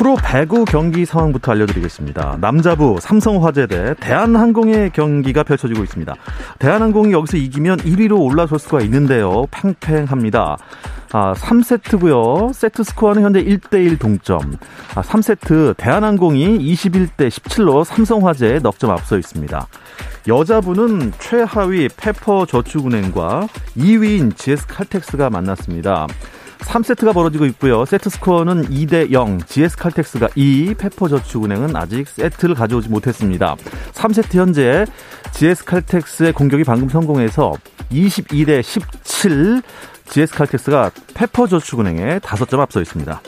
프로 배구 경기 상황부터 알려드리겠습니다. 남자부 삼성화재 대 대한항공의 경기가 펼쳐지고 있습니다. 대한항공이 여기서 이기면 1위로 올라설 수가 있는데요. 팽팽합니다. 아, 3세트고요. 세트 스코어는 현재 1대1 동점. 아, 3세트 대한항공이 21대 17로 삼성화재에 넉 점 앞서 있습니다. 여자부는 최하위 페퍼저축은행과 2위인 GS칼텍스가 만났습니다. 3세트가 벌어지고 있고요. 세트 스코어는 2대 0. GS 칼텍스가 2, 페퍼저축은행은 아직 세트를 가져오지 못했습니다. 3세트 현재 GS 칼텍스의 공격이 방금 성공해서 22대 17. GS 칼텍스가 페퍼저축은행에 5점 앞서 있습니다.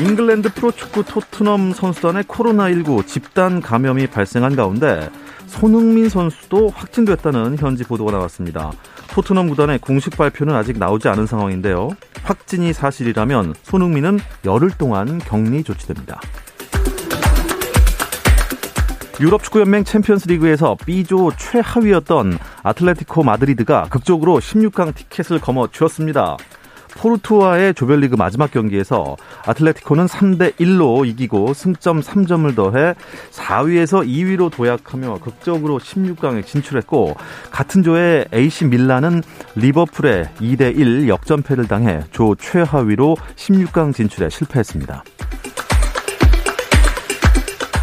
잉글랜드 프로축구 토트넘 선수단의 코로나19 집단 감염이 발생한 가운데 손흥민 선수도 확진됐다는 현지 보도가 나왔습니다. 토트넘 구단의 공식 발표는 아직 나오지 않은 상황인데요. 확진이 사실이라면 손흥민은 열흘 동안 격리 조치됩니다. 유럽 축구연맹 챔피언스 리그에서 B조 최하위였던 아틀레티코 마드리드가 극적으로 16강 티켓을 거머쥐었습니다. 포르투와의 조별리그 마지막 경기에서 아틀레티코는 3대 1로 이기고 승점 3점을 더해 4위에서 2위로 도약하며 극적으로 16강에 진출했고 같은 조의 AC 밀란은 리버풀에 2대 1 역전패를 당해 조 최하위로 16강 진출에 실패했습니다.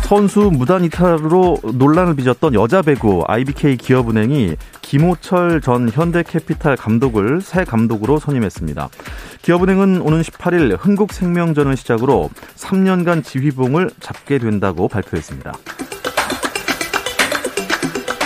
선수 무단 이탈로 논란을 빚었던 여자 배구 IBK 기업은행이 김호철 전 현대캐피탈 감독을 새 감독으로 선임했습니다. 기업은행은 오는 18일 흥국생명전을 시작으로 3년간 지휘봉을 잡게 된다고 발표했습니다.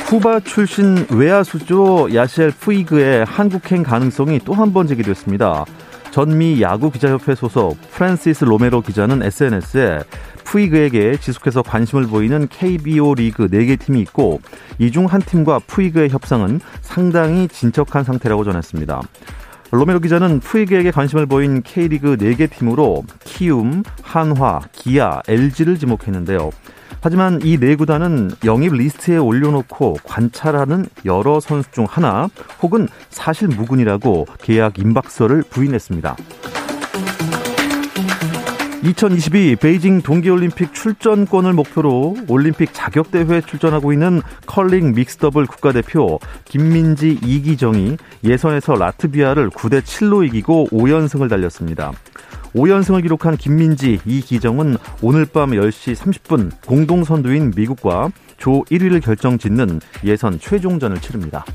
쿠바 출신 외야수 야시엘 푸이그의 한국행 가능성이 또 한 번 제기됐습니다. 전미 야구 기자협회 소속 프란시스 로메로 기자는 SNS에 푸이그에게 지속해서 관심을 보이는 KBO 리그 4개 팀이 있고 이 중 한 팀과 푸이그의 협상은 상당히 진척한 상태라고 전했습니다. 로메로 기자는 푸이그에게 관심을 보인 K리그 4개 팀으로 키움, 한화, 기아, LG를 지목했는데요. 하지만 이 네 구단은 영입 리스트에 올려놓고 관찰하는 여러 선수 중 하나 혹은 사실 무근이라고 계약 임박설을 부인했습니다. 2022 베이징 동계올림픽 출전권을 목표로 올림픽 자격대회에 출전하고 있는 컬링 믹스더블 국가대표 김민지 이기정이 예선에서 라트비아를 9대 7로 이기고 5연승을 달렸습니다. 5연승을 기록한 김민지 이기정은 오늘 밤 10시 30분 공동 선두인 미국과 조 1위를 결정 짓는 예선 최종전을 치릅니다.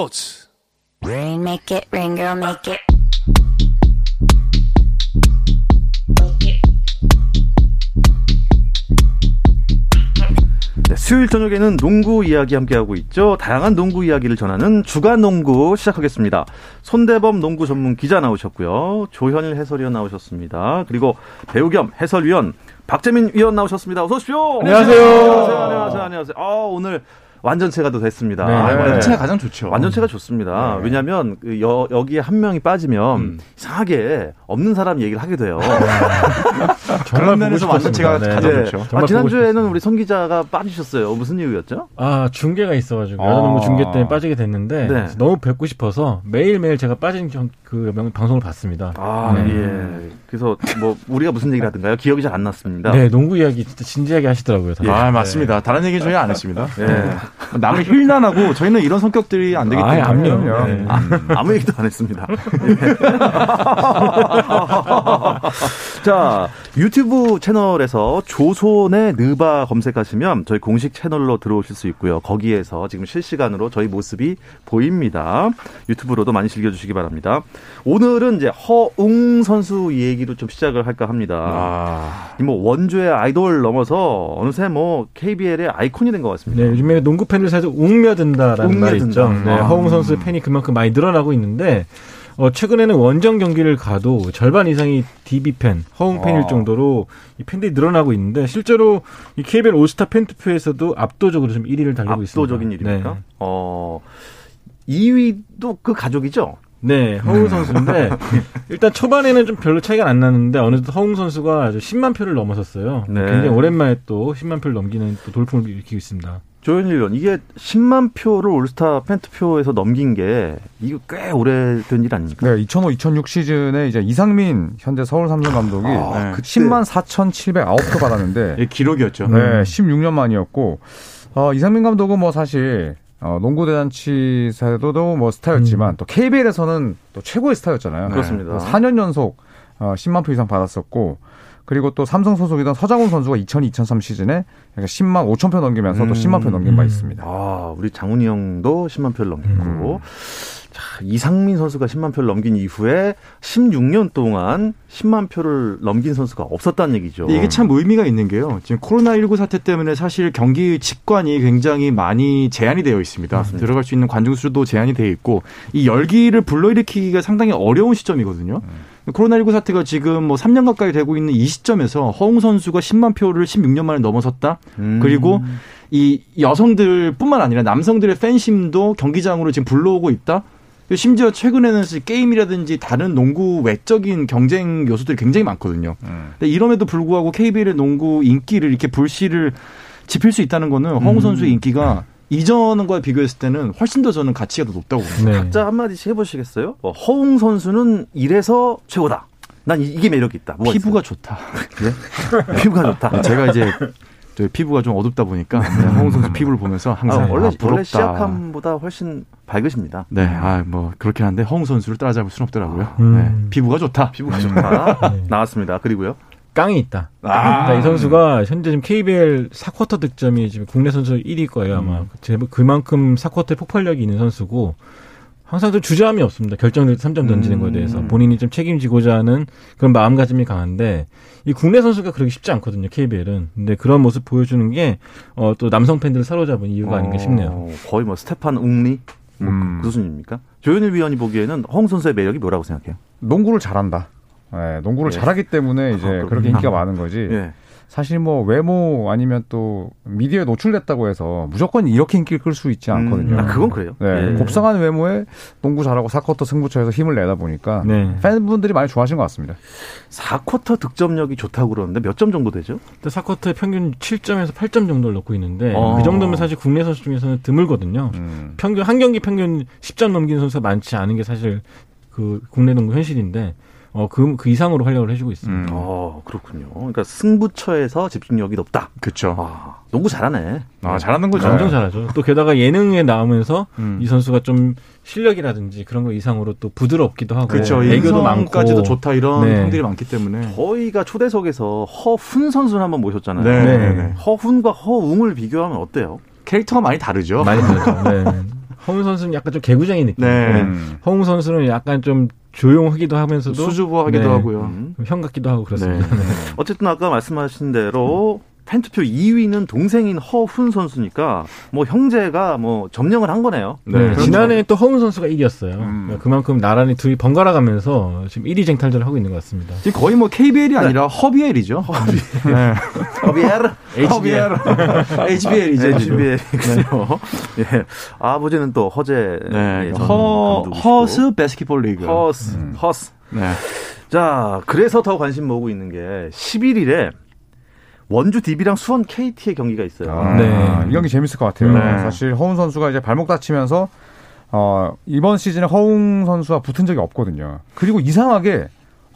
스포츠 Rain make it rain girl make it 네, 수요일 저녁에는 농구 이야기 함께하고 있죠. 다양한 농구 이야기를 전하는 주간 농구 시작하겠습니다. 손대범 농구 전문 기자 나오셨고요. 조현일 해설위원 나오셨습니다. 그리고 배우 겸 해설위원 박재민 위원 나오셨습니다. 어서 오십시오. 안녕하세요. 안녕하세요. 안녕하세요. 안녕하세요. 아, 오늘 완전체가 또 됐습니다. 네. 아, 완전체가 가장 좋죠. 완전체가 좋습니다. 네. 왜냐하면 그 여, 여기에 한 명이 빠지면 음. 이상하게 없는 사람 얘기를 하게 돼요. 그런 면에서 완전체가 네. 가장 좋죠. 아, 지난주에는 우리 son 기자가 빠지셨어요. 무슨 이유였죠? 아 중계가 있어가지고 여자농구 아. 중계 때문에 빠지게 됐는데 네. 너무 뵙고 싶어서 매일 매일 제가 빠진 그 방송을 봤습니다. 아 예. 그래서 뭐 우리가 무슨 얘기를 하든가요? 기억이 잘 안 났습니다. 네, 농구 이야기 진짜 진지하게 하시더라고요. 예. 아 맞습니다. 네. 다른 얘기 저희 안 했습니다. 네. 남을 힐난하고 저희는 이런 성격들이 안 되기 때문에. 아, 암요. 네. 아, 무 얘기도 안 했습니다. 자, 유튜브 채널에서 조선의 느바 검색하시면 저희 공식 채널로 들어오실 수 있고요. 거기에서 지금 실시간으로 저희 모습이 보입니다. 유튜브로도 많이 즐겨주시기 바랍니다. 오늘은 이제 허웅 선수 얘기로 좀 시작을 할까 합니다. 아. 뭐 원조의 아이돌 넘어서 어느새 뭐 KBL의 아이콘이 된 것 같습니다. 네, 요즘에 농구 팬들 사이에서 웅며든다라는 웅며든다. 말이 있죠. 네, 아. 허웅 선수의 팬이 그만큼 많이 늘어나고 있는데 어, 최근에는 원정 경기를 가도 절반 이상이 DB 팬, 허웅 팬일 아. 정도로 이 팬들이 늘어나고 있는데 실제로 이 KBL 올스타 팬 투표에서도 압도적으로 좀 1위를 달리고 있습니다. 압도적인 1위입니까? 네. 어, 2위도 그 가족이죠? 네, 허웅 선수인데 일단 초반에는 좀 별로 차이가 안 나는데 어느덧 허웅 선수가 10만 표를 넘어섰어요. 네. 굉장히 오랜만에 또 10만 표를 넘기는 또 돌풍을 일으키고 있습니다. 조현일 의원, 이게 10만 표를 올스타 팬투표에서 넘긴 게 이거 꽤 오래된 일 아닙니까? 네, 2005, 2006 시즌에 이제 이상민 현재 서울 삼성 감독이 아, 네. 10만 4,709표 받았는데 예, 기록이었죠. 네, 16년 만이었고 어, 이상민 감독은 뭐 사실 어, 농구 대잔치에서도 뭐 스타였지만 음. 또 KBL에서는 또 최고의 스타였잖아요. 네. 그렇습니다. 4년 연속 어, 10만 표 이상 받았었고 그리고 또 삼성 소속이던 서장훈 선수가 2002, 2003 시즌에 10만 5천 표 넘기면서 음. 또 10만 표 넘긴 바 음. 있습니다. 아, 우리 장훈이 형도 10만 표를 넘겼고. 음. 자, 이상민 선수가 10만 표를 넘긴 이후에 16년 동안 10만 표를 넘긴 선수가 없었다는 얘기죠. 이게 참 의미가 있는 게요. 지금 코로나19 사태 때문에 사실 경기 직관이 굉장히 많이 제한이 되어 있습니다. 맞습니다. 들어갈 수 있는 관중 수도 제한이 되어 있고 이 열기를 불러일으키기가 상당히 어려운 시점이거든요. 음. 코로나19 사태가 지금 뭐 3년 가까이 되고 있는 이 시점에서 허웅 선수가 10만 표를 16년 만에 넘어섰다. 음. 그리고 이 여성들뿐만 아니라 남성들의 팬심도 경기장으로 지금 불러오고 있다. 심지어 최근에는 게임이라든지 다른 농구 외적인 경쟁 요소들이 굉장히 많거든요. 음. 근데 이럼에도 불구하고 KBL의 농구 인기를 이렇게 불씨를 지필 수 있다는 거는 허웅 음. 선수의 인기가 이전과 비교했을 때는 훨씬 더 저는 가치가 더 높다고 봅니다. 네. 각자 한마디씩 해보시겠어요? 뭐 허웅 선수는 이래서 최고다. 난 이게 매력 있다. 피부가 있어요? 좋다. 그래? 피부가 좋다. 제가 이제 저 피부가 좀 어둡다 보니까 네, 홍 선수 피부를 보면서 항상 아, 원래 아, 원래 시작함보다 훨씬 밝으십니다. 네, 아 뭐 그렇긴 한데 홍 선수를 따라잡을 수는 없더라고요. 음. 네, 피부가 좋다. 피부가 좋다. 네. 나왔습니다. 그리고요. 깡이 있다. 아. 그러니까 이 선수가 현재 지금 KBL 사쿼터 득점이 지금 국내 선수 1위일 거예요 아마. 음. 그만큼 사쿼터에 폭발력이 있는 선수고 항상 좀 주저함이 없습니다. 결정될 때 3점 던지는 음. 거에 대해서 음. 본인이 좀 책임지고자 하는 그런 마음가짐이 강한데 이 국내 선수가 그렇게 쉽지 않거든요. KBL은. 근데 그런 모습 보여주는 게 어, 또 남성 팬들을 사로잡은 이유가 어, 아닌가 싶네요. 거의 뭐 스테판 웅리 뭐 음. 그 수준입니까? 조현일 위원이 보기에는 홍 선수의 매력이 뭐라고 생각해요? 농구를 잘한다. 네, 농구를 예. 잘하기 때문에 이제 어, 그렇게 인기가 많은 거지. 예. 사실 뭐 외모 아니면 또 미디어에 노출됐다고 해서 무조건 이렇게 인기를 끌 수 있지 않거든요. 음, 아, 그건 그래요. 네, 예. 곱상한 외모에 농구 잘하고 4쿼터 승부처에서 힘을 내다 보니까 네. 팬분들이 많이 좋아하시는 것 같습니다. 4쿼터 득점력이 좋다고 그러는데 몇 점 정도 되죠? 4쿼터에 평균 7점에서 8점 정도를 넣고 있는데 어. 그 정도면 사실 국내 선수 중에서는 드물거든요. 음. 평균 한 경기 평균 10점 넘기는 선수가 많지 않은 게 사실 그 국내 농구 현실인데 어, 그, 그 이상으로 활약을 해주고 있습니다. 음. 어, 그렇군요. 그러니까 승부처에서 집중력이 높다. 그렇죠. 아, 농구 잘하네. 아, 잘하는 거죠. 완전 잘하죠. 또 게다가 예능에 나오면서 음. 이 선수가 좀 실력이라든지 그런 거 이상으로 또 부드럽기도 하고 그렇죠. 애교도 많고까지도 좋다 이런 네. 평들이 많기 때문에 저희가 초대석에서 허훈 선수를 한번 모셨잖아요. 네. 네. 네. 허훈과 허웅을 비교하면 어때요? 캐릭터가 많이 다르죠. 많이 다르죠. 네. 허웅 선수는 약간 좀 개구쟁이 느낌. 네. 허웅 선수는 약간 좀 조용하기도 하면서도 수줍어하기도 네. 하고요. 음. 형 같기도 하고 그렇습니다. 네. 네. 어쨌든 아까 말씀하신 대로 팬투표 2위는 동생인 허훈 선수니까 뭐 형제가 뭐 점령을 한 거네요. 네. 네. 지난해 또 허훈 선수가 이겼어요. 음. 그러니까 그만큼 나란히 둘이 번갈아 가면서 지금 1위 쟁탈전을 하고 있는 것 같습니다. 지금 거의 뭐 KBL이 아니라 네. 허비엘이죠. 허비. 네. 허비엘? HBL. HBL이죠. HBL이군요. 예. 아버지는 또 허재. 네. 허, 허스 베스킷볼 리그. 허스. 음. 허스. 네. 자, 그래서 더 관심 모으고 있는 게 11일에 원주 DB랑 수원 KT의 경기가 있어요. 아, 네. 이 경기 재밌을 것 같아요. 네. 사실 허웅 선수가 이제 발목 다치면서 어, 이번 시즌에 허웅 선수와 붙은 적이 없거든요. 그리고 이상하게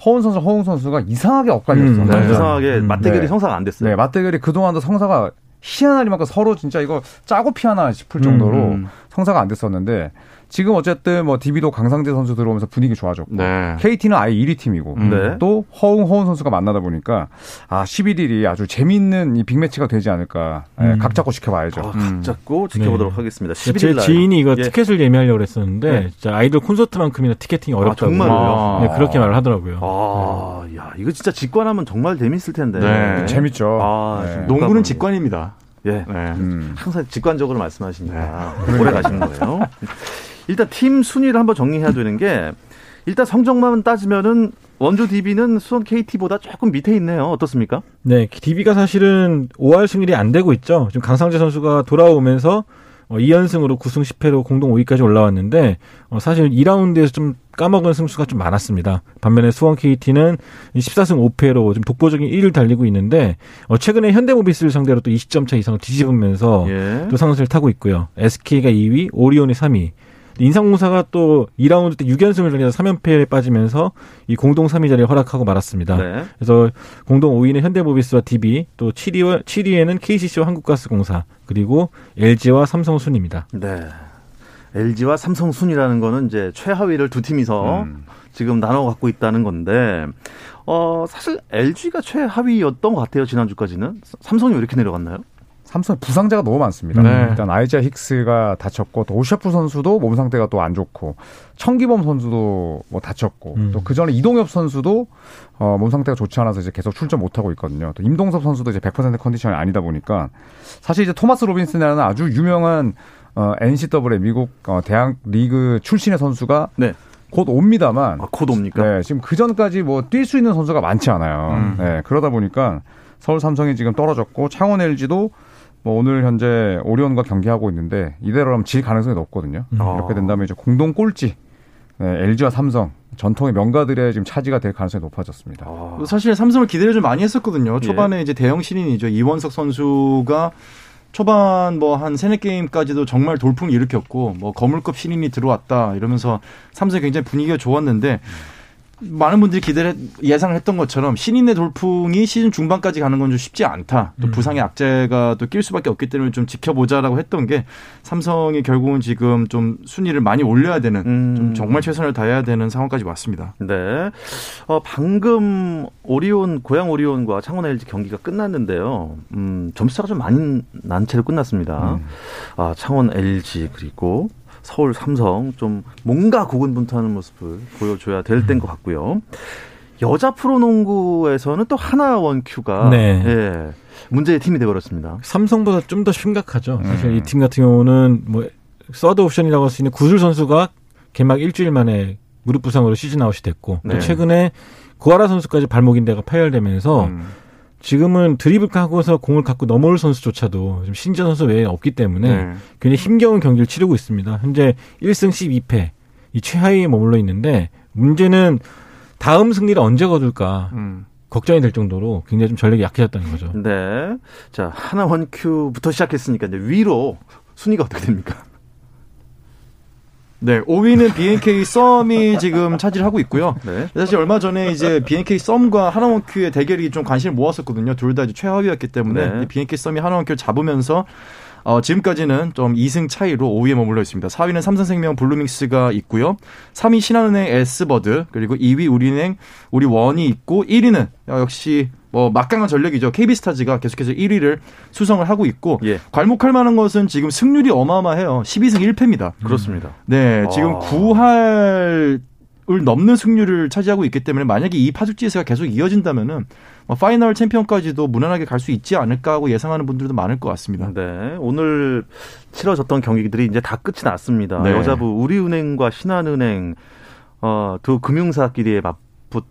허웅 선수, 허웅 선수가 이상하게 엇갈렸어요. 음, 네. 이상하게 음, 맞대결이 네. 성사가 안 됐어요. 네, 맞대결이 그동안도 성사가 희한하리만큼 서로 진짜 이거 짜고 피하나 싶을 정도로 음, 음. 성사가 안 됐었는데 지금 어쨌든 뭐 DB도 강상재 선수 들어오면서 분위기 좋아졌고 네. KT는 아예 1위 팀이고 음. 네. 또 허웅 허운 선수가 만나다 보니까 아 11일이 아주 재미있는 이 빅매치가 되지 않을까 예, 음. 각 잡고 지켜봐야죠. 아, 각 음. 잡고 지켜보도록 네. 하겠습니다. 11일 제 지인이 이거 예. 티켓을 예매하려고 했었는데 네. 아이돌 콘서트만큼이나 티켓팅이 어렵다고. 아, 정말요? 네, 그렇게 말을 하더라고요. 아, 네. 야 이거 진짜 직관하면 정말 재밌을 텐데. 네. 재밌죠. 아, 농구는 직관입니다. 예. 음. 항상 직관적으로 말씀하시니까 오래 가시는 거예요. 일단 팀 순위를 한번 정리해야 되는 게 일단 성적만 따지면은 원주 DB는 수원 KT보다 조금 밑에 있네요. 어떻습니까? 네, DB가 사실은 5할 승률이 안 되고 있죠. 지금 강상재 선수가 돌아오면서 어, 2연승으로 9승 10패로 공동 5위까지 올라왔는데 어, 사실 2라운드에서 좀 까먹은 승수가 좀 많았습니다. 반면에 수원 KT는 14승 5패로 좀 독보적인 1위를 달리고 있는데 어, 최근에 현대모비스를 상대로 또 20점 차 이상을 뒤집으면서 예. 또 상승을 타고 있고요. SK가 2위, 오리온이 3위. 인상공사가 또 2라운드 때 6연승을 달려서 3연패에 빠지면서 이 공동 3위 자리를 허락하고 말았습니다. 네. 그래서 공동 5위는 현대모비스와 DB, 또 7위와 7위에는 KCC와 한국가스공사, 그리고 LG와 삼성 순입니다. 네. LG와 삼성 순이라는 거는 이제 최하위를 두 팀이서 음. 지금 나눠 갖고 있다는 건데 어 사실 LG가 최하위였던 것 같아요 지난주까지는 삼성이 왜 이렇게 내려갔나요? 삼성 부상자가 너무 많습니다. 네. 일단 아이제아 힉스가 다쳤고 또 오셰푸 선수도 몸 상태가 또 안 좋고 천기범 선수도 뭐 다쳤고 음. 또 그 전에 이동엽 선수도 어, 몸 상태가 좋지 않아서 이제 계속 출전 못 하고 있거든요. 또 임동섭 선수도 이제 100% 컨디션이 아니다 보니까 사실 이제 토마스 로빈슨이라는 아주 유명한 어, NCAA 미국 어, 대학 리그 출신의 선수가 네. 곧 옵니다만. 아, 곧 옵니까? 네, 지금 그 전까지 뭐 뛸 수 있는 선수가 많지 않아요. 음. 네, 그러다 보니까 서울 삼성이 지금 떨어졌고 창원 LG도 뭐 오늘 현재 오리온과 경기하고 있는데 이대로라면 질 가능성이 높거든요. 음. 이렇게 된다면 이제 공동 꼴찌 네, LG와 삼성 전통의 명가들의 지금 차지가 될 가능성이 높아졌습니다. 아. 사실 삼성을 기대를 좀 많이 했었거든요. 초반에 예. 이제 대형 신인이죠. 이원석 선수가 초반 뭐 한 세네 게임까지도 정말 돌풍을 일으켰고 뭐 거물급 신인이 들어왔다 이러면서 삼성이 굉장히 분위기가 좋았는데 음. 많은 분들이 기대를 예상을 했던 것처럼 신인의 돌풍이 시즌 중반까지 가는 건 좀 쉽지 않다. 또 음. 부상의 악재가 또 낄 수밖에 없기 때문에 좀 지켜보자라고 했던 게 삼성이 결국은 지금 좀 순위를 많이 올려야 되는 음. 좀 정말 최선을 다해야 되는 상황까지 왔습니다. 네. 어, 방금 오리온 고양 오리온과 창원 LG 경기가 끝났는데요. 음, 점수차가 좀 많이 난 채로 끝났습니다. 음. 아, 창원 LG 그리고 서울 삼성 좀 뭔가 고군분투하는 모습을 보여줘야 될 때인 것 같고요. 여자 프로농구에서는 또 하나 원큐가 네. 예, 문제의 팀이 되어버렸습니다. 삼성보다 좀 더 심각하죠. 사실 음. 이 팀 같은 경우는 뭐 서드 옵션이라고 할 수 있는 구슬 선수가 개막 일주일 만에 무릎 부상으로 시즌 아웃이 됐고 네. 또 최근에 고아라 선수까지 발목 인대가 파열되면서 음. 지금은 드리블 하고서 공을 갖고 넘어올 선수조차도 지금 신지현 선수 외에 없기 때문에 네. 굉장히 힘겨운 경기를 치르고 있습니다. 현재 1승 12패 이 최하위에 머물러 있는데 문제는 다음 승리를 언제 거둘까 음. 걱정이 될 정도로 굉장히 좀 전력이 약해졌다는 거죠. 네. 자, 하나 원큐부터 시작했으니까 이제 위로 순위가 어떻게 됩니까? 네, 5위는 BNK 썸이 지금 차지를 하고 있고요. 네. 사실 얼마 전에 이제 BNK 썸과 하나원큐의 대결이 좀 관심을 모았었거든요. 둘다 이제 최하위였기 때문에 네. BNK 썸이 하나원큐를 잡으면서 어, 지금까지는 좀 2승 차이로 5위에 머물러 있습니다. 4위는 삼성생명 블루밍스가 있고요. 3위 신한은행 S버드 그리고 2위 우리은행 우리WON이 있고 1위는 역시 뭐 막강한 전력이죠. KB스타즈가 계속해서 1위를 수성을 하고 있고 예. 괄목할 만한 것은 지금 승률이 어마어마해요. 12승 1패입니다. 그렇습니다. 네, 지금 아. 9할 넘는 승률을 차지하고 있기 때문에 만약에 이 파죽지세가 계속 이어진다면은 뭐 파이널 챔피언까지도 무난하게 갈 수 있지 않을까 하고 예상하는 분들도 많을 것 같습니다. 네. 오늘 치러졌던 경기들이 이제 다 끝이 났습니다. 네. 여자부 우리은행과 신한은행 어, 두 금융사끼리의 맞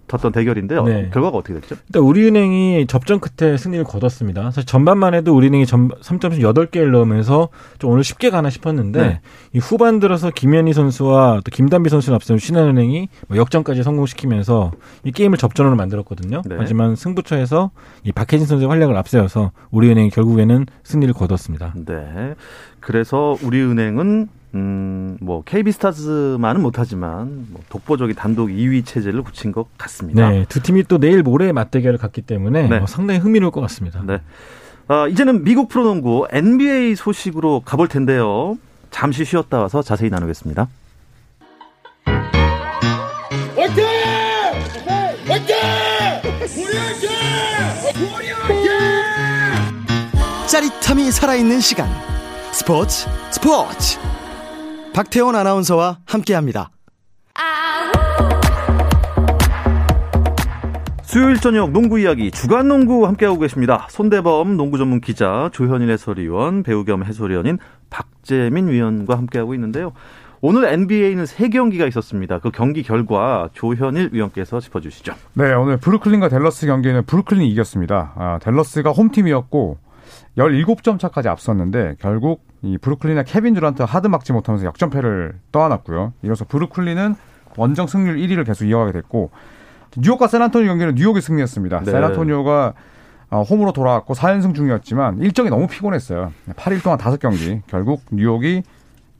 붙었던 대결인데요. 네. 결과가 어떻게 됐죠? 일단 우리은행이 접전 끝에 승리를 거뒀습니다. 사실 전반만 해도 우리은행이 점, 3점씩 8개를 넣으면서 좀 오늘 쉽게 가나 싶었는데 네. 이 후반 들어서 김연희 선수와 또 김단비 선수를 앞세운 신한은행이 뭐 역전까지 성공시키면서 이 게임을 접전으로 만들었거든요. 네. 하지만 승부처에서 이 박혜진 선수의 활약을 앞세워서 우리은행이 결국에는 승리를 거뒀습니다. 네. 그래서 우리은행은 음, 뭐 KB스타즈만은 못하지만 뭐 독보적인 단독 2위 체제를 굳힌 것 같습니다. 네, 두 팀이 또 내일 모레 맞대결을 갖기 때문에 네. 뭐 상당히 흥미로울 것 같습니다. 네. 아, 이제는 미국 프로농구 NBA 소식으로 가볼 텐데요. 잠시 쉬었다 와서 자세히 나누겠습니다. 화이팅! 화이팅! 우리 화이팅! 짜릿함이 살아있는 시간. 스포츠 스포츠 박태원 아나운서와 함께합니다. 수요일 저녁 농구 이야기 주간 농구 함께하고 계십니다. 손대범 농구 전문 기자, 조현일 해설위원, 배우 겸 해설위원인 박재민 위원과 함께하고 있는데요. 오늘 NBA는 세 경기가 있었습니다. 그 경기 결과 조현일 위원께서 짚어주시죠. 네, 오늘 브루클린과 댈러스 경기는 브루클린이 이겼습니다. 아, 댈러스가 홈팀이었고 17점 차까지 앞섰는데 결국 이 브루클린의 케빈 듀란트 하드 막지 못하면서 역전패를 떠안았고요. 이어서 브루클린은 원정 승률 1위를 계속 이어가게 됐고 뉴욕과 샌안토니오 경기는 뉴욕이 승리했습니다. 네. 샌안토니오가 어, 홈으로 돌아왔고 4연승 중이었지만 일정이 너무 피곤했어요. 8일 동안 5경기 결국 뉴욕이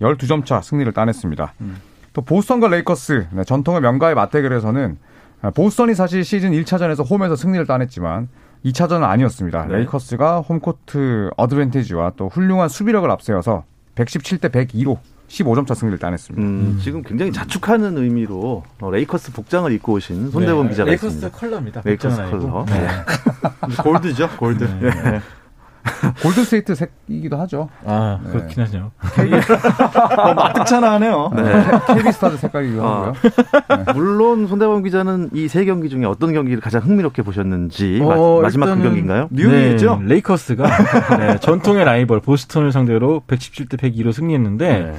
12점 차 승리를 따냈습니다. 음. 또 보스턴과 레이커스 네, 전통의 명가의 맞대결에서는 아, 보스턴이 사실 시즌 1차전에서 홈에서 승리를 따냈지만 2차전은 아니었습니다. 네. 레이커스가 home court advantage와 또 훌륭한 수비력을 앞세워서 117대 102로 15점 차 승리를 따냈습니다. 음, 지금 굉장히 자축하는 의미로 어, 레이커스 복장을 입고 오신 손대범 네. 기자가 레이커스 있습니다. 컬러입니다. 레이커스 컬러. 네. 골드죠, 골드. 네. 네. 골든스테이트 색이기도 하죠. 아 네. 그렇긴 하죠. 뭐 마뜩찬하네요. 네. KB스타즈 색깔이기도 아. 하고요. 네. 물론 손대범 기자는 이 세 경기 중에 어떤 경기를 가장 흥미롭게 보셨는지 어, 마, 지막그 경기인가요? 뉴욕이죠. 네, 레이커스가 네, 전통의 라이벌 보스턴을 상대로 117대 102로 승리했는데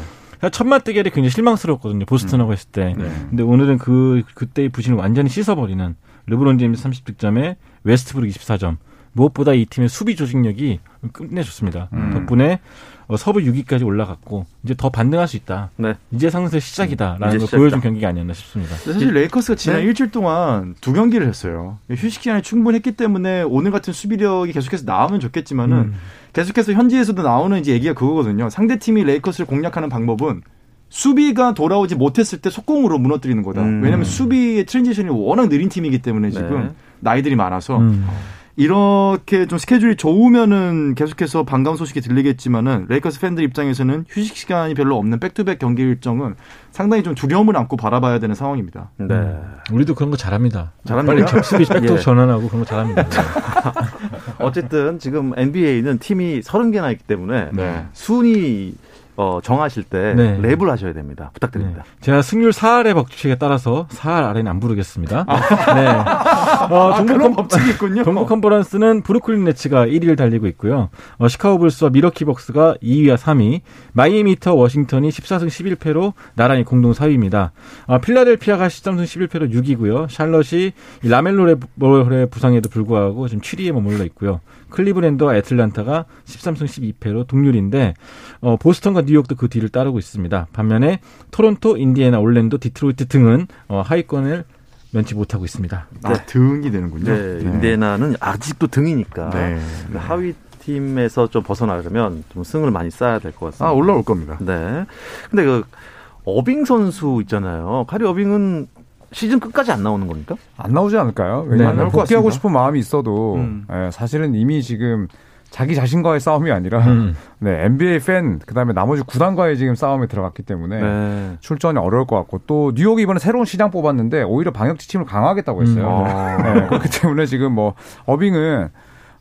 첫 맞대결이 굉장히 실망스러웠거든요. 보스턴하고 음. 했을 때. 네. 근데 오늘은 그 그때의 부진을 완전히 씻어버리는 르브론 제임스 30득점에 웨스트브룩 24점. 무엇보다 이 팀의 수비 조직력이 끝내줬습니다. 음. 덕분에 어, 서부 6위까지 올라갔고 이제 더 반등할 수 있다. 네. 이제 상승의 시작이다라는 걸 보여준 경기가 아니었나 싶습니다. 사실 레이커스가 지난 네. 일주일 동안 두 경기를 했어요. 휴식 기간이 충분했기 때문에 오늘 같은 수비력이 계속해서 나오면 좋겠지만은 음. 계속해서 현지에서도 나오는 이제 얘기가 그거거든요. 상대 팀이 레이커스를 공략하는 방법은 수비가 돌아오지 못했을 때 속공으로 무너뜨리는 거다. 음. 왜냐하면 수비의 transition이 워낙 느린 팀이기 때문에 지금 네. 나이들이 많아서. 음. 이렇게 좀 스케줄이 좋으면은 계속해서 반가운 소식이 들리겠지만은 레이커스 팬들 입장에서는 휴식 시간이 별로 없는 back-to-back 경기 일정은 상당히 좀 두려움을 안고 바라봐야 되는 상황입니다. 네. 음. 우리도 그런 거 잘합니다. 잘합니다. 빨리 접수비 back to 예. 전환하고 그런 거 잘합니다. 어쨌든 지금 NBA는 팀이 30개나 있기 때문에 네. 순위 어, 정하실 때 네. rap을 하셔야 됩니다. 부탁드립니다. 네. 제가 승률 4할의 법칙에 따라서 4할 아래는 안 부르겠습니다. 아. 네. 어, 동부, 아, 컨, 법칙이 있군요. 동부 컨퍼런스는 브루클린 네츠가 1위를 달리고 있고요. 어, 시카고 불스와 미러키 벅스가 2위와 3위, 마이애미 또 워싱턴이 14승 11패로 나란히 공동 4위입니다. 어, 필라델피아가 13승 11패로 6위고요. 샬럿이 라멜로의 부상에도 불구하고 지금 7위에 머물러 있고요. 클리브랜드와 애틀란타가 13승 12패로 동률인데 어, 보스턴과 뉴욕도 그 뒤를 따르고 있습니다. 반면에 토론토, 인디애나, 올랜도, 디트로이트 등은 어, 하위권을 면치 못하고 있습니다. 아, 네. 등이 되는군요. 네, 네. 인디애나는 아직도 등이니까 네. 그 하위 팀에서 좀 벗어나려면 좀 승을 많이 쌓아야 될 것 같습니다. 아 올라올 겁니다. 네. 근데 그 어빙 선수 있잖아요. 카리 어빙은 시즌 끝까지 안 나오는 겁니까? 안 나오지 않을까요? 왜냐하면 네, 복귀하고 싶은 마음이 있어도 음. 예, 사실은 이미 지금 자기 자신과의 싸움이 아니라 음. 네, NBA 팬 그다음에 나머지 구단과의 지금 싸움에 들어갔기 때문에 네. 출전이 어려울 것 같고 또 뉴욕이 이번에 새로운 시장 뽑았는데 오히려 방역 지침을 강화하겠다고 했어요. 음. 아. 네, 그렇기 때문에 지금 뭐 어빙은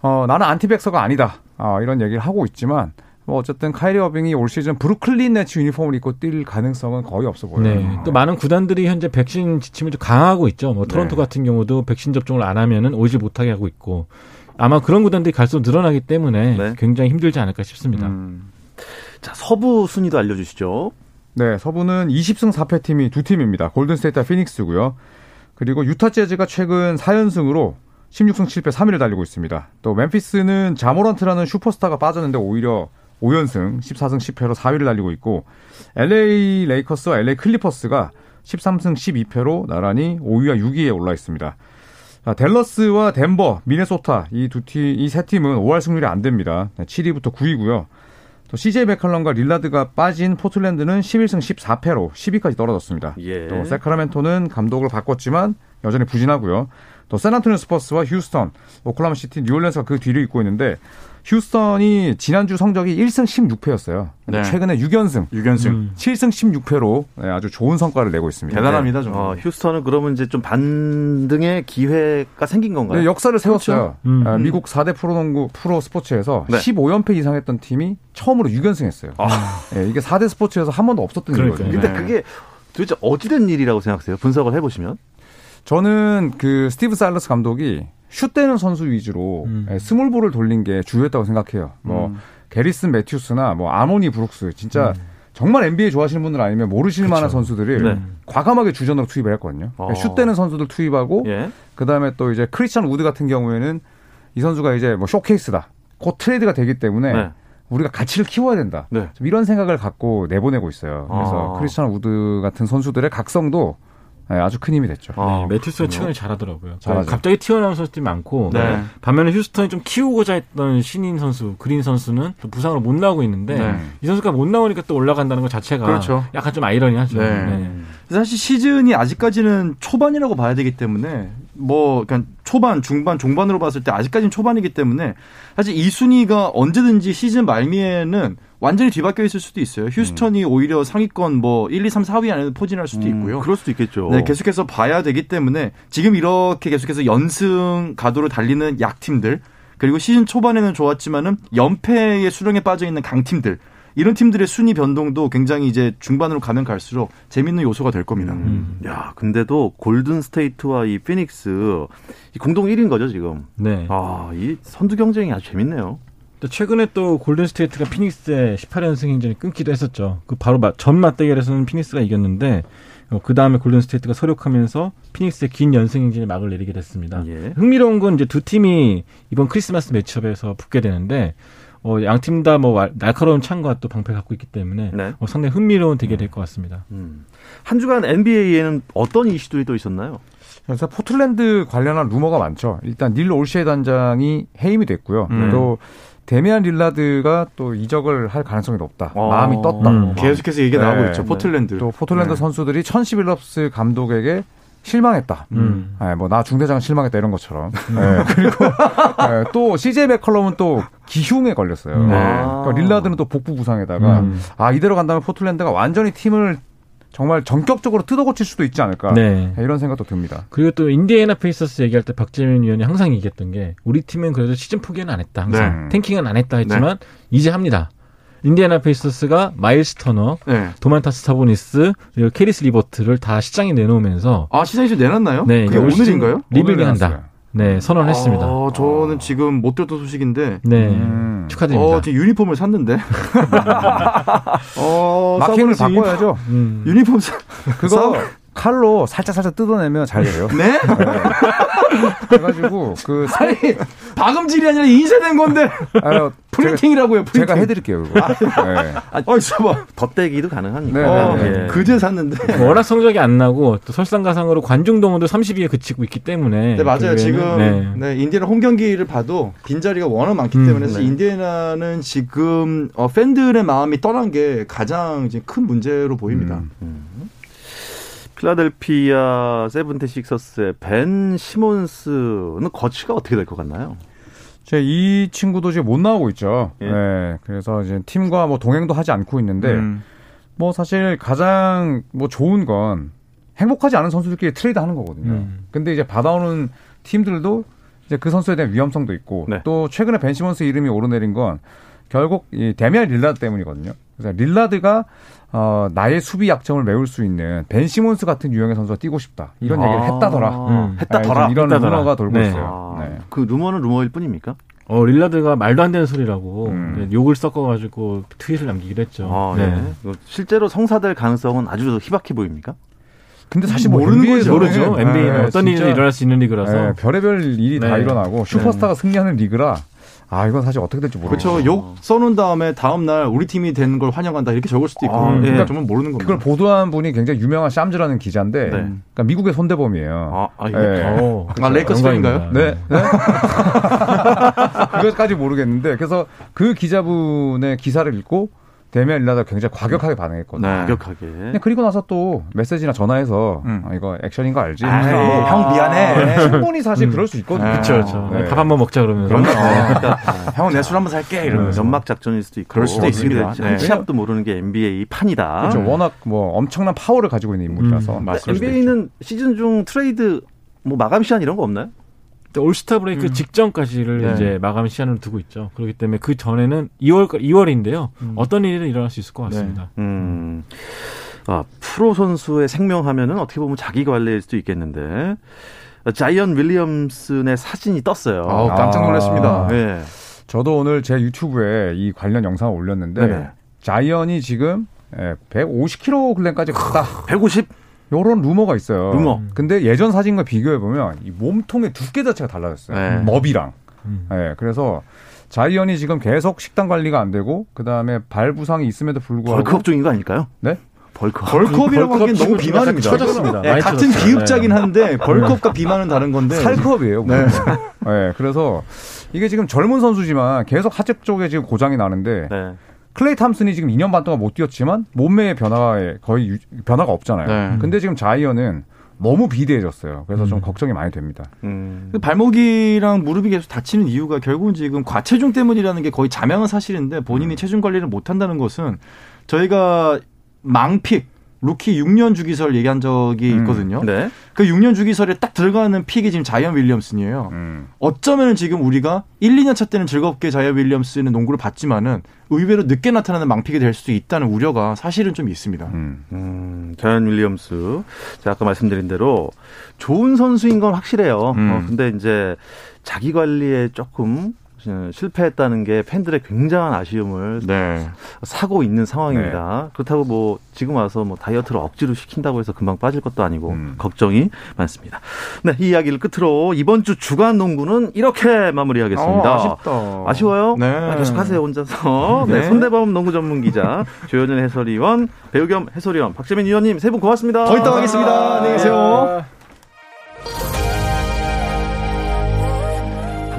어, 나는 안티백서가 아니다 어, 이런 얘기를 하고 있지만 뭐 어쨌든 카이리 어빙이 올 시즌 브루클린 네츠 유니폼을 입고 뛸 가능성은 거의 없어 보여요. 네. 또 많은 구단들이 현재 백신 지침을 좀 강화하고 있죠. 뭐 토론토 네. 같은 경우도 백신 접종을 안 하면은 오지 못하게 하고 있고 아마 그런 구단들이 갈수록 늘어나기 때문에 네. 굉장히 힘들지 않을까 싶습니다. 음. 자, 서부 순위도 알려주시죠. 네, 서부는 20승 4패 팀이 두 팀입니다. 골든스테이트와 피닉스고요. 그리고 유타 재즈가 최근 4연승으로 16승 7패 3위를 달리고 있습니다. 또 멤피스는 자 모란트라는 슈퍼스타가 빠졌는데 오히려 5연승 14승 10패로 4위를 달리고 있고 LA 레이커스와 LA 클리퍼스가 13승 12패로 나란히 5위와 6위에 올라 있습니다. 자, 댈러스와 덴버, 미네소타 이 두 팀, 이 세 팀은 5할 승률이 안 됩니다. 7위부터 9위고요. 또 CJ 맥칼럼과 릴라드가 빠진 포틀랜드는 11승 14패로 10위까지 떨어졌습니다. 예. 또 새크라멘토는 감독을 바꿨지만 여전히 부진하고요. 또 샌안토니오 스퍼스와 휴스턴, 오클라호마 시티, 뉴올리언스가 그 뒤를 잇고 있는데 휴스턴이 지난주 성적이 1승 16패였어요. 네. 최근에 6연승, 6연승. 음. 7승 16패로 아주 좋은 성과를 내고 있습니다. 대단합니다, 좀. 어, 휴스턴은 그러면 이제 좀 반등의 기회가 생긴 건가요? 네, 역사를 세웠어요. 음. 아, 미국 4대 프로농구 프로 스포츠에서 네. 15연패 이상 했던 팀이 처음으로 6연승했어요. 아. 네, 이게 4대 스포츠에서 한 번도 없었던. 일이거든요. 근데 네. 그게 도대체 어찌된 일이라고 생각하세요? 분석을 해보시면. 저는 그 스티븐 사일러스 감독이 슛 되는 선수 위주로 음. 예, small ball을 돌린 게 주효했다고 생각해요. 뭐 음. 게리슨 매튜스나 뭐 아모니 브룩스 진짜 음. 정말 NBA 좋아하시는 분들 아니면 모르실 만한 선수들을 네. 과감하게 주전으로 투입을 했거든요. 어. 슛되는 선수들 투입하고 예. 그다음에 또 이제 크리스찬 우드 같은 경우에는 이 선수가 이제 뭐 showcase다. 곧 트레이드가 되기 때문에 네. 우리가 가치를 키워야 된다. 네. 좀 이런 생각을 갖고 내보내고 있어요. 그래서 아. 크리스찬 우드 같은 선수들의 각성도 네, 아주 큰 힘이 됐죠. 아, 네, 매튜스가 최근에 잘하더라고요. 잘하죠. 갑자기 튀어나온 선수들이 많고 네. 반면에 휴스턴이 좀 키우고자 했던 신인 선수 그린 선수는 또 부상으로 못 나오고 있는데 네. 이 선수가 못 나오니까 또 올라간다는 것 자체가 그렇죠. 약간 좀 아이러니하죠. 네. 사실 시즌이 아직까지는 초반이라고 봐야 되기 때문에 뭐 그냥 초반, 중반, 종반으로 봤을 때 아직까지는 초반이기 때문에 사실 이 순위가 언제든지 시즌 말미에는 완전히 뒤바뀌어 있을 수도 있어요. 휴스턴이 오히려 상위권 뭐 1, 2, 3, 4위 안에 포진할 수도 있고요. 음, 그럴 수도 있겠죠. 네, 계속해서 봐야 되기 때문에 지금 이렇게 계속해서 연승 가도로 달리는 약팀들 그리고 시즌 초반에는 좋았지만은 연패의 수렁에 빠져 있는 강팀들 이런 팀들의 순위 변동도 굉장히 이제 중반으로 가면 갈수록 재밌는 요소가 될 겁니다. 음. 야, 근데도 골든 스테이트와 이 피닉스 이 공동 1위인 거죠, 지금. 네. 아, 이 선두 경쟁이 아주 재밌네요. 또 최근에 또 골든 스테이트가 피닉스의 18연승 행진이 끊기도 했었죠. 그 바로 마- 전 맞대결에서는 피닉스가 이겼는데 그 다음에 골든 스테이트가 설욕하면서 피닉스의 긴 연승 행진에 막을 내리게 됐습니다. 예. 흥미로운 건 이제 두 팀이 이번 크리스마스 matchup에서 붙게 되는데 어, 양팀 다 뭐 날카로운 창과 또 방패 갖고 있기 때문에 네. 어, 상당히 흥미로운 대결이 될 것 같습니다. 음. 한 주간 NBA에는 어떤 이슈들이 또 있었나요? 그래서 포틀랜드 관련한 루머가 많죠. 일단 닐 올시에 단장이 해임이 됐고요. 음. 또 데미안 릴라드가 또 이적을 할 가능성이 높다. 어. 마음이 떴다. 음. 계속해서 얘기가 네, 나오고 있죠. 네. 포틀랜드. 또 포틀랜드 네. 선수들이 천시 빌럽스 감독에게 실망했다. 음. 네, 뭐 나 중대장 실망했다 이런 것처럼. 네, 그리고 네, 또 CJ 맥컬럼은 또 기흉에 걸렸어요. 음. 네. 아. 그러니까 릴라드는 또 복부 부상에다가 음. 아 이대로 간다면 포틀랜드가 완전히 팀을 정말 전격적으로 뜯어고칠 수도 있지 않을까. 네. 이런 생각도 듭니다. 그리고 또 인디애나 페이서스 얘기할 때 박재민 위원이 항상 얘기했던 게 우리 팀은 그래도 시즌 포기는 안 했다. 항상 네. tanking은 안 했다 했지만 이제 합니다. 인디애나 페이서스가 마일스 터너, 네. 도만타스 사보니스, 그리고 캐리스 리버트를 다 시장에 내놓으면서 아 좀 내놨나요? 네, 그게 오늘인가요? 리빌딩 오늘 한다. 내놨어요. 네, 선언했습니다. 아, 저는 지금 못 들었던 소식인데. 네, 음. 축하드립니다. 어, 지금 유니폼을 샀는데. 마킹을 어, 유니폼- 바꿔야죠. 음. 유니폼 사. 그거 칼로 살짝 살짝 뜯어내면 잘 돼요. 네? 그래가지고 그 사- 아니, 박음질이 아니라 인쇄된 건데. 아유, 프린팅이라고요, 프린팅. 제가, 해드릴게요 그거. 네. 아, 있어봐. 덧대기도 가능하니까. 네, 어, 네, 예. 그제 샀는데. 워낙 성적이 안 나고 또 설상가상으로 관중 동원도 30위에 그치고 있기 때문에 네, 맞아요. 지금 네. 네. 인디애나 홈 경기를 봐도 빈 자리가 워낙 많기 음, 때문에 네. 인디애나는 지금 어, 팬들의 마음이 떠난 게 가장 이제 큰 문제로 보입니다. 음. 필라델피아 세븐티식서스의 벤 시몬스는 거치가 어떻게 될 것 같나요? 제이 친구도 지금 못 나오고 있죠. 예. 네. 그래서 이제 팀과 뭐 동행도 하지 않고 있는데 음. 뭐 사실 가장 뭐 좋은 건 행복하지 않은 선수들끼리 트레이드 하는 거거든요. 음. 근데 이제 받아오는 팀들도 이제 그 선수에 대한 위험성도 있고 네. 또 최근에 벤 시몬스 이름이 오르내린 건 결국 이 데미안 릴라드 때문이거든요. 그래서 릴라드가 어, 나의 수비 약점을 메울 수 있는 벤 시몬스 같은 유형의 선수가 뛰고 싶다. 이런 아, 얘기를 했다더라. 음. 했다더라. 아, 이런 했다더라. 루머가 돌고 네. 있어요. 아, 네. 그 루머는 루머일 뿐입니까? 어, 릴라드가 말도 안 되는 소리라고 음. 네, 욕을 섞어가지고 트윗을 남기기로 했죠. 아, 네. 네. 실제로 성사될 가능성은 아주 희박해 보입니까? 근데 사실 뭐 모르는 거죠. 모르죠. NBA는 네, 어떤 일이 일어날 수 있는 리그라서 네, 별의별 일이 다 일어나고 슈퍼스타가 승리하는 리그라 아 이건 사실 어떻게 될지 모르겠어요. 그렇죠. 욕 써놓은 다음에 다음 날 우리 팀이 된 걸 환영한다 이렇게 적을 수도 있고. 아, 음. 그러니까 정말 모르는 겁니다. 그걸 보도한 분이 굉장히 유명한 샴즈라는 기자인데, 네. 그러니까 미국의 손대범이에요. 아, 아, 네. 어, 아 레이커스 팬인가요? 네. 네? 그것까지 모르겠는데, 그래서 그 기자분의 기사를 읽고 데미안 릴라드가 굉장히 과격하게 반응했거든요. 네. 과격하게. 그리고 나서 또 메시지나 전화해서 음. 아, 이거 액션인 거 알지? 아, 뭐, 형 미안해. 네. 충분히 사실 음. 그럴 수 있거든요. 그렇죠. 밥 한번 먹자 그러면. 그럼요. 그러니까, 형은 내 술 한번 살게 이러면 네. 연막 작전일 수도 있고. 그럴 수도 있습니다. 네. 한 치 앞도 모르는 게 NBA 판이다. 그렇죠. 워낙 뭐 엄청난 파워를 가지고 있는 인물이라서. 음. NBA는 시즌 중 트레이드 뭐 마감 시한 이런 거 없나요? 올스타 브레이크 음. 직전까지를 네. 이제 마감 시한을 두고 있죠. 그렇기 때문에 그 전에는 2월 2월인데요. 음. 어떤 일이 일어날 수 있을 것 같습니다. 네. 음. 아, 프로 선수의 생명하면은 어떻게 보면 자기 관리일 수도 있겠는데 자이언 윌리엄슨의 사진이 떴어요. 아, 깜짝 놀랐습니다. 아. 네. 저도 오늘 제 유튜브에 이 관련 영상을 올렸는데 네 자이언이 지금 150kg까지 갔다. 150? 요런 루머가 있어요. 루머. 근데 예전 사진과 비교해 보면 이 몸통의 두께 자체가 달라졌어요. 네. 머비랑. 음. 네, 그래서 자이언이 지금 계속 식단 관리가 안 되고 그 다음에 발 부상이 있음에도 불구하고 bulk up 중인 거 아닐까요? 네? bulk up. bulk up이라고 하기엔 너무 비만입니다. 쳐졌습니다. 네, 같은 비읍자긴 한데 bulk up과 비만은 다른 건데 살크업이에요. 네. 네. 그래서 이게 지금 젊은 선수지만 계속 하체 쪽에 지금 고장이 나는데 네. 클레이 탐슨이 지금 2년 반 동안 못 뛰었지만 몸매의 변화에 거의 유, 변화가 없잖아요. 네. 근데 지금 자이언은 너무 비대해졌어요. 그래서 음. 좀 걱정이 많이 됩니다. 음. 그 발목이랑 무릎이 계속 다치는 이유가 결국은 지금 과체중 때문이라는 게 거의 자명한 사실인데 본인이 음. 체중 관리를 못 한다는 것은 저희가 망pick 루키 6년 주기설 얘기한 적이 음. 있거든요. 음. 네. 그 6년 주기설에 딱 들어가는 pick이 지금 자이언 윌리엄슨이에요. 음. 어쩌면 지금 우리가 1, 2년 차 때는 즐겁게 자이언 윌리엄슨의 농구를 봤지만은 의외로 늦게 나타나는 망픽이 될 수도 있다는 우려가 사실은 좀 있습니다. 음. 음 자이언 윌리엄스. 제가 아까 말씀드린 대로 좋은 선수인 건 확실해요. 음. 어, 근데 이제 자기 관리에 조금 어, 실패했다는 게 팬들의 굉장한 아쉬움을 네. 사고 있는 상황입니다. 네. 그렇다고 뭐 지금 와서 뭐 다이어트를 억지로 시킨다고 해서 금방 빠질 것도 아니고 음. 걱정이 많습니다. 네, 이 이야기를 끝으로 이번 주 주간 농구는 이렇게 마무리하겠습니다. 어, 아쉽다. 아쉬워요? 네. 아, 계속하세요 혼자서. 네. 네. 손대범 농구 전문 기자, 조현준 해설위원, 배우 겸 해설위원, 박재민 위원님 세 분 고맙습니다. 더 이따 가겠습니다. 안녕히 계세요.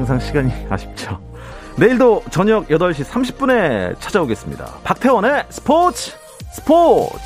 항상 시간이 아쉽죠. 내일도 저녁 8시 30분에 찾아오겠습니다. 박태원의 스포츠 스포츠!